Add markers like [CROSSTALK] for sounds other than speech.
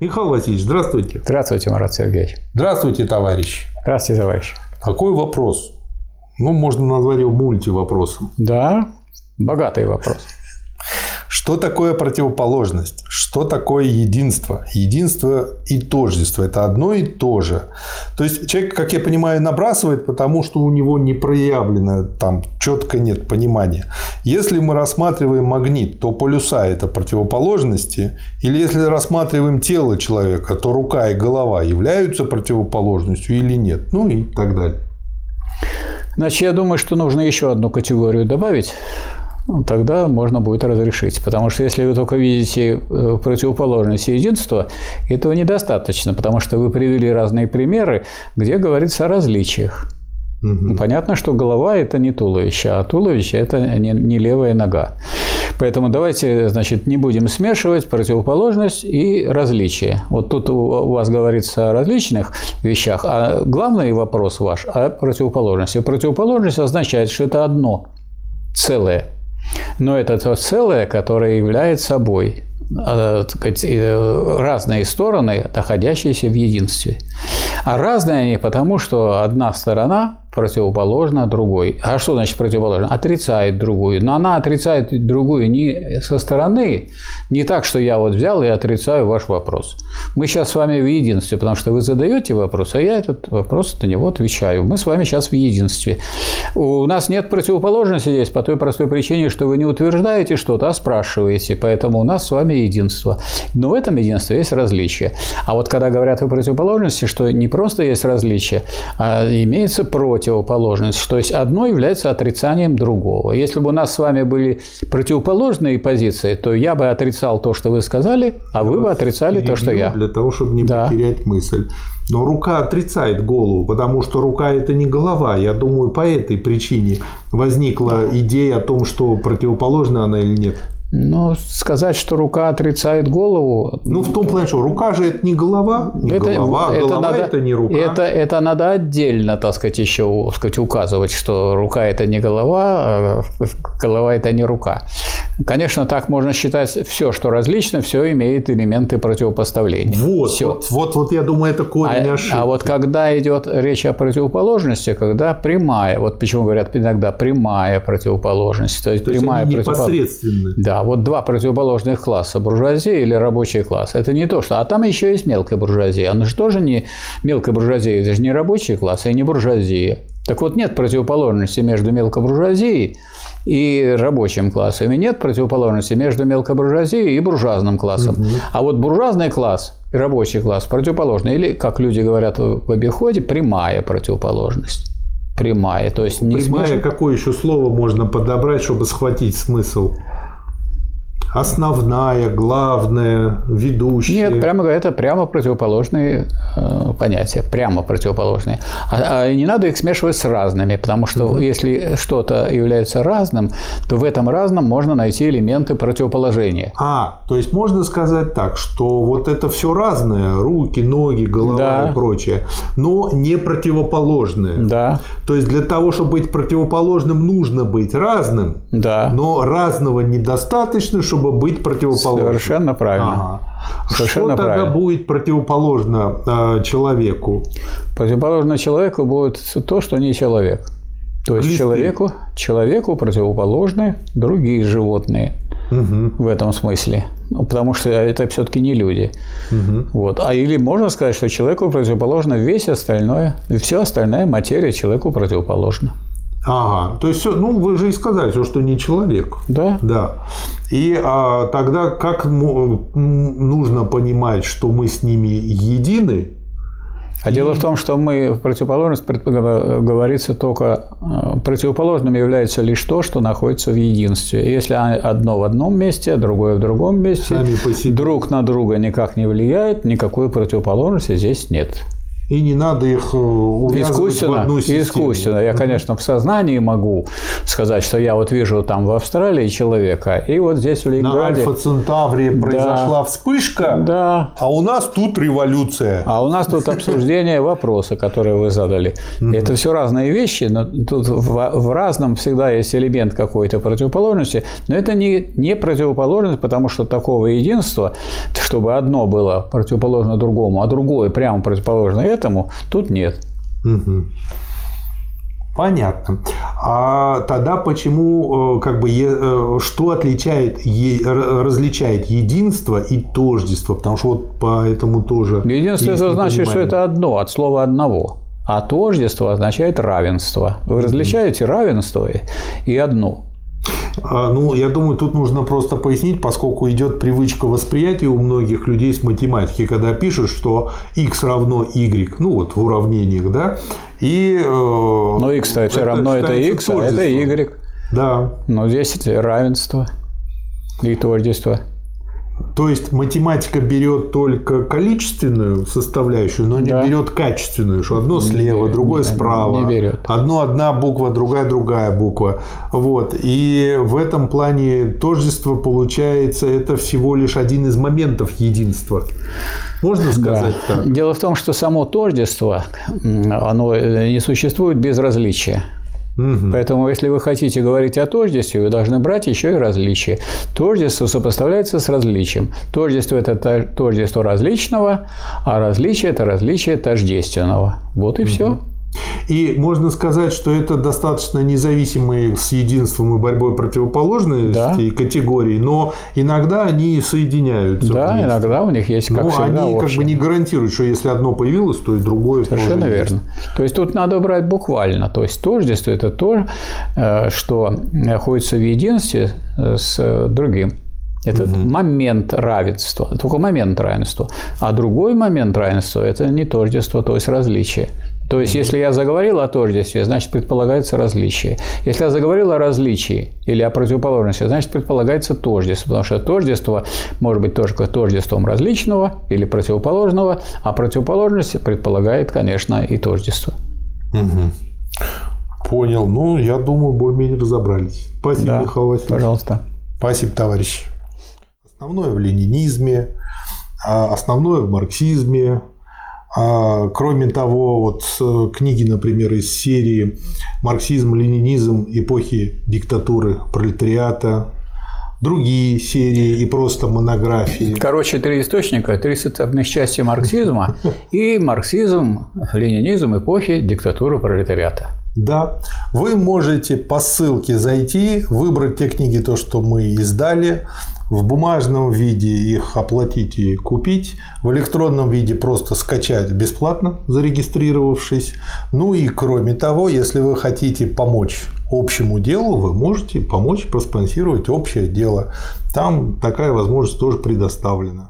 Михаил Васильевич, здравствуйте. Здравствуйте, Марат Сергеевич. Здравствуйте, товарищ. Здравствуйте, товарищ. Какой вопрос? Ну, можно назвать его мультивопросом. Да, богатый вопрос. Что такое противоположность? Что такое единство? Единство и тождество – это одно и то же. То есть человек, как я понимаю, набрасывает, потому что у него не проявлено, там четко нет понимания. Если мы рассматриваем магнит, то полюса – это противоположности. Или если рассматриваем тело человека, то рука и голова являются противоположностью или нет. Ну и так далее. Значит, я думаю, что нужно еще одну категорию добавить тогда можно будет разрешить. Потому что если вы только видите э, противоположность и единство, этого недостаточно, потому что вы привели разные примеры, где говорится о различиях. Угу. Понятно, что голова – это не туловище, а туловище – это не, не левая нога. Поэтому давайте, значит, не будем смешивать противоположность и различие. Вот тут у вас говорится о различных вещах, а главный вопрос ваш о противоположности. Противоположность означает, что это одно целое – но это то целое, которое является собой э, э, разные стороны, находящиеся в единстве. А разные они потому, что одна сторона противоположна другой. А что значит противоположно? Отрицает другую. Но она отрицает другую не со стороны, не так, что я вот взял и отрицаю ваш вопрос. Мы сейчас с вами в единстве, потому что вы задаете вопрос, а я этот вопрос на него отвечаю. Мы с вами сейчас в единстве. У нас нет противоположности здесь по той простой причине, что вы не утверждаете что-то, а спрашиваете. Поэтому у нас с вами единство. Но в этом единстве есть различие. А вот когда говорят о противоположности, что не просто есть различие, а имеется против противоположность. То есть одно является отрицанием другого. Если бы у нас с вами были противоположные позиции, то я бы отрицал то, что вы сказали, а вы бы отрицали то, что я. Для того, чтобы не да. потерять мысль. Но рука отрицает голову, потому что рука – это не голова. Я думаю, по этой причине возникла идея о том, что противоположна она или нет. Но сказать, что рука отрицает голову... Ну, в том плане, что рука же это не голова, не это, голова, это голова надо, это не рука. Это, это надо отдельно, так сказать, еще так сказать, указывать, что рука это не голова, а голова это не рука. Конечно, так можно считать все, что различно, все имеет элементы противопоставления. Вот, все. вот, вот, вот я думаю, это корень а, ошибки. А вот когда идет речь о противоположности, когда прямая, вот почему говорят иногда прямая противоположность, то есть то прямая есть противоположность. Да, вот два противоположных класса, буржуазия или рабочий класс. Это не то, что... А там еще есть мелкая буржуазия. Она же тоже не мелкая буржуазия, это же не рабочий класс, и не буржуазия. Так вот, нет противоположности между мелкобуржуазией и рабочим классом. И нет противоположности между мелкобуржуазией и буржуазным классом. Угу. А вот буржуазный класс и рабочий класс противоположны. Или, как люди говорят в обиходе, прямая противоположность. Прямая. То есть не Прямая, смеш... какое еще слово можно подобрать, чтобы схватить смысл? Основная, главная, ведущая. Нет, прямо это прямо противоположные э, понятия, прямо противоположные. А, а не надо их смешивать с разными, потому что угу. если что-то является разным, то в этом разном можно найти элементы противоположения. А, то есть можно сказать так, что вот это все разное, руки, ноги, голова да. и прочее, но не противоположное. Да. То есть для того, чтобы быть противоположным, нужно быть разным. Да. Но разного недостаточно, чтобы быть противоположным. Совершенно правильно. Ага. Совершенно Что тогда будет противоположно э, человеку? Противоположно человеку будет то, что не человек. То есть человеку, человеку противоположны другие животные угу. в этом смысле. Ну, потому что это все-таки не люди. Угу. Вот. А или можно сказать, что человеку противоположно весь остальное, и все остальная материя человеку противоположна. Ага, то есть, ну, вы же и сказали, что не человек. Да. Да. И а, тогда как нужно понимать, что мы с ними едины? А и... дело в том, что мы противоположность говорится только э, противоположным является лишь то, что находится в единстве. Если одно в одном месте, а другое в другом месте, друг на друга никак не влияет, никакой противоположности здесь нет. И не надо их э, увязывать искусственно, в одну систему. Искусственно. Я, конечно, в сознании могу сказать, что я вот вижу там в Австралии человека, и вот здесь в Ленинграде... На Альфа-Центавре да. произошла вспышка, да. а у нас тут революция. А у нас тут обсуждение вопроса, который вы задали. Это все разные вещи, но тут в, в разном всегда есть элемент какой-то противоположности, но это не, не противоположность, потому что такого единства, чтобы одно было противоположно другому, а другое прямо противоположно этому, тут нет. Угу. Понятно. А тогда почему, э, как бы, э, что отличает, различает единство и тождество? Потому что вот поэтому тоже... Единство это значит, что это одно, от слова одного. А тождество означает равенство. Вы различаете равенство и одно. А, ну, я думаю, тут нужно просто пояснить, поскольку идет привычка восприятия у многих людей с математики, когда пишут, что x равно y, ну вот в уравнениях, да, и... Э, Но x это все равно это x, а это y. Да. Но здесь равенство и тождество. То есть математика берет только количественную составляющую, но не да. берет качественную, что одно слева, не, другое не, справа. Не берет. Одно одна буква, другая другая буква. Вот. И в этом плане тождество получается это всего лишь один из моментов единства. Можно сказать да. так? Дело в том, что само тождество, оно не существует без различия. Угу. Поэтому, если вы хотите говорить о тождестве, вы должны брать еще и различия. Тождество сопоставляется с различием. Тождество – это тождество различного, а различие – это различие тождественного. Вот и угу. все. И можно сказать, что это достаточно независимые с единством и борьбой противоположные да. категории, но иногда они соединяются. Да, вместе. иногда у них есть как Но всегда они как бы не гарантируют, что если одно появилось, то и другое Совершенно тоже верно. Есть. То есть тут надо брать буквально. То есть тождество – это то, э, что находится в единстве э, с другим. Это угу. момент равенства, только момент равенства. А другой момент равенства – это не тождество, то есть различие. То есть, если я заговорил о тождестве, значит, предполагается различие. Если я заговорил о различии или о противоположности, значит, предполагается тождество. Потому что тождество может быть только тождеством различного или противоположного, а противоположность предполагает, конечно, и тождество. Угу. Понял. Ну, я думаю, более-менее разобрались. Спасибо, да, Михаил Васильевич. Пожалуйста. Спасибо, товарищ. Основное в ленинизме, а основное в марксизме, кроме того, вот э, книги, например, из серии «Марксизм, ленинизм. Эпохи диктатуры пролетариата», другие серии и просто монографии. Короче, три источника, три составных части марксизма [LAUGHS] и марксизм, ленинизм эпохи диктатуры пролетариата. Да, вы можете по ссылке зайти, выбрать те книги, то, что мы издали, в бумажном виде их оплатить и купить, в электронном виде просто скачать бесплатно, зарегистрировавшись. Ну и кроме того, если вы хотите помочь общему делу, вы можете помочь проспонсировать общее дело. Там такая возможность тоже предоставлена.